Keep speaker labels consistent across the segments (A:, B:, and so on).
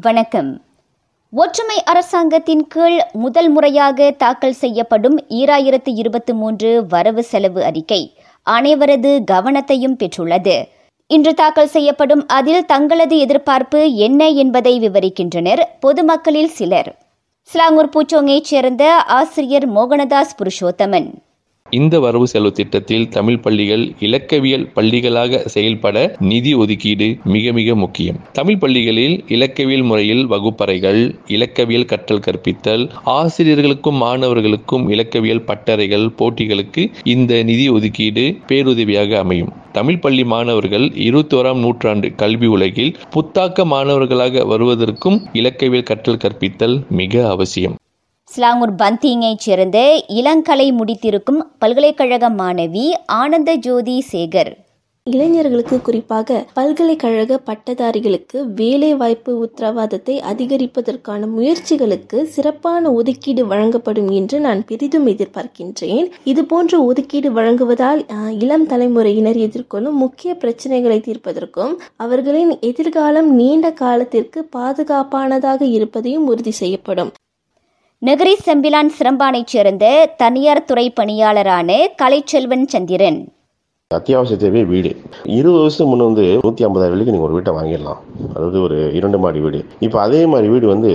A: வணக்கம். ஒற்றுமை அரசாங்கத்தின் கீழ் முதல் முறையாக தாக்கல் செய்யப்படும் ஈராயிரத்து இருபத்தி மூன்று வரவு செலவு அறிக்கை அனைவரது கவனத்தையும் பெற்றுள்ளது. இன்று தாக்கல் செய்யப்படும் அதில் தங்களது எதிர்பார்ப்பு என்ன என்பதை விவரிக்கின்றனர் பொதுமக்களில் சிலர். ஸ்லாங்கூர் பூச்சோங்கைச் சேர்ந்த ஆசிரியர் மோகனதாஸ் புருஷோத்தமன்.
B: இந்த வரவு செலவு திட்டத்தில் தமிழ் பள்ளிகள் இலக்கவியல் பள்ளிகளாக செயல்பட நிதி ஒதுக்கீடு மிக மிக முக்கியம். தமிழ் பள்ளிகளில் இலக்கவியல் முறையில் வகுப்பறைகள் இலக்கவியல் கற்றல் கற்பித்தல் ஆசிரியர்களுக்கும் மாணவர்களுக்கும் இலக்கவியல் பட்டறைகள் போட்டிகளுக்கு இந்த நிதி ஒதுக்கீடு பேருதவியாக அமையும். தமிழ் பள்ளி மாணவர்கள் இருபத்தோராம் நூற்றாண்டு கல்வி உலகில் புத்தாக்க மாணவர்களாக வருவதற்கும் இலக்கவியல் கற்றல் கற்பித்தல் மிக அவசியம்.
A: ஸ்லாங்கூர் பந்திங்கைச் சேர்ந்த இளங்கலை முடித்திருக்கும் பல்கலைக்கழக மாணவி ஆனந்த ஜோதி சேகர்.
C: இளைஞர்களுக்கு குறிப்பாக பல்கலைக்கழக பட்டதாரிகளுக்கு வேலை வாய்ப்பு உத்தரவாதத்தை அதிகரிப்பதற்கான முயற்சிகளுக்கு சிறப்பான ஒதுக்கீடு வழங்கப்படும் என்று நான் பெரிதும் எதிர்பார்க்கின்றேன். இதுபோன்ற ஒதுக்கீடு வழங்குவதால் இளம் தலைமுறையினர் எதிர்கொள்ளும் முக்கிய பிரச்சனைகளை தீர்ப்பதற்கும் அவர்களின் எதிர்காலம் நீண்ட காலத்திற்கு பாதுகாப்பானதாக இருப்பதையும் உறுதி செய்யப்படும்.
A: நகரி செம்பிலான் சிறம்பானைச் சேர்ந்த தனியார் துறை பணியாளரான கலைச்செல்வன் சந்திரன்.
D: அத்தியாவசிய தேவை வீடு. இருபது வருஷத்துக்கு முன்னே வந்து நூற்றி ஐம்பதாயிரம் வெள்ளிக்கு நீங்கள் ஒரு வீட்டை வாங்கிடலாம். அதாவது ஒரு இரண்டு மாடி வீடு. இப்போ அதே மாதிரி வீடு வந்து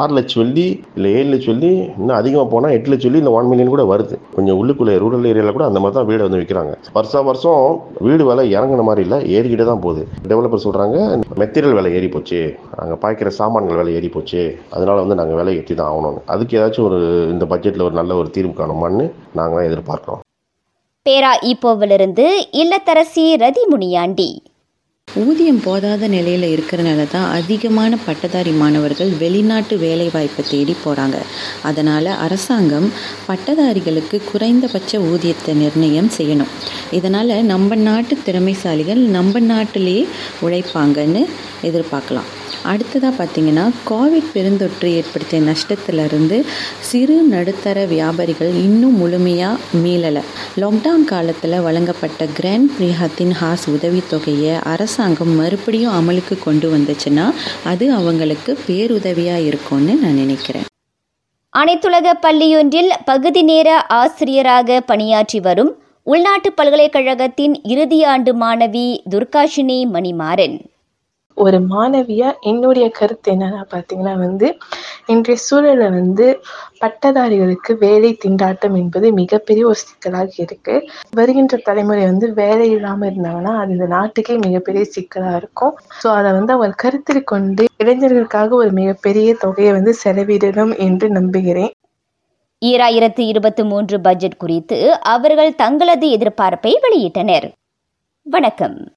D: ஆறு லட்சம் வெள்ளி இல்லை ஏழு லட்சம் வெள்ளி இன்னும் அதிகமாக போனால் எட்டு லட்சம் வெள்ளி இல்லை ஒன் மில்லியன் கூட வருது. கொஞ்சம் உள்ளுக்குள்ளே ரூரல் ஏரியாவில் கூட அந்த மாதிரி தான் வீடு வந்து விற்கிறாங்க வருஷம் வருஷம் வீடு விலை இறங்குன மாதிரி இல்லை ஏறிக்கிட்டே தான் போகுது. டெவலப்பர் சொல்கிறாங்க மெட்டீரியல் விலை ஏறி போச்சு. நாங்கள் பாய்க்கிற சாமான்கள் விலை ஏறி போச்சு. அதனால வந்து நாங்கள் விலை ஏற்றி தான் ஆகணும் அதுக்கு ஏதாச்சும் ஒரு இந்த பட்ஜெட்டில் ஒரு நல்ல ஒரு தீர்வு காணுமான்னு நாங்கள் எதிர்பார்க்குறோம்.
A: பேரா ஈப்போவிலிருந்து இல்லத்தரசி ரதி முனியாண்டி
E: ஊதியம் போதாத நிலையில் இருக்கிறனால தான் அதிகமான பட்டதாரி மாணவர்கள் வெளிநாட்டு வேலைவாய்ப்பை தேடி போகிறாங்க அதனால் அரசாங்கம் பட்டதாரிகளுக்கு குறைந்தபட்ச ஊதியத்தை நிர்ணயம் செய்யணும். இதனால் நம்ம நாட்டு திறமைசாலிகள் நம்ம நாட்டிலேயே உழைப்பாங்கன்னு எதிர்பார்க்கலாம். அடுத்ததாக பார்த்தீங்கன்னா கோவிட் பெருந்தொற்று ஏற்படுத்திய நஷ்டத்திலிருந்து சிறு நடுத்தர வியாபாரிகள் இன்னும் முழுமையாக மீளலை. லாக்டவுன் காலத்தில் வழங்கப்பட்ட கிராண்ட் பிரிஹத்தின் ஹாஸ் உதவித்தொகையை அரசாங்கம் மறுபடியும் அமலுக்கு கொண்டு வந்துச்சுன்னா அது அவங்களுக்கு பேருதவியாக இருக்கும்னு நான் நினைக்கிறேன்.
A: அனைத்துலக பள்ளியொன்றில் பகுதி நேர ஆசிரியராக பணியாற்றி வரும் உள்நாட்டு பல்கலைக்கழகத்தின் இறுதி ஆண்டு மாணவி துர்காஷினி மணிமாறன்.
F: ஒரு மாணவியா என்னுடைய கருத்து என்னன்னா பார்த்தீங்கன்னா வந்து இன்றைய சூழல வந்து பட்டதாரிகளுக்கு வேலை திண்டாட்டம் என்பது மிகப்பெரிய ஒரு சிக்கலாக இருக்கு. வருகின்ற தலைமுறை வந்து வேலை இல்லாமல் இருந்தாங்கன்னா அது இந்த நாட்டுக்கே மிகப்பெரிய சிக்கலாக இருக்கும். ஸோ அதை வந்து அவர் கருத்தில் கொண்டு இளைஞர்களுக்காக ஒரு மிகப்பெரிய தொகையை வந்து செலவிடணும் என்று நம்புகிறேன்.
A: ஈராயிரத்து இருபத்தி மூன்று பட்ஜெட் குறித்து அவர்கள் தங்களது எதிர்பார்ப்பை வெளியிட்டனர். வணக்கம்.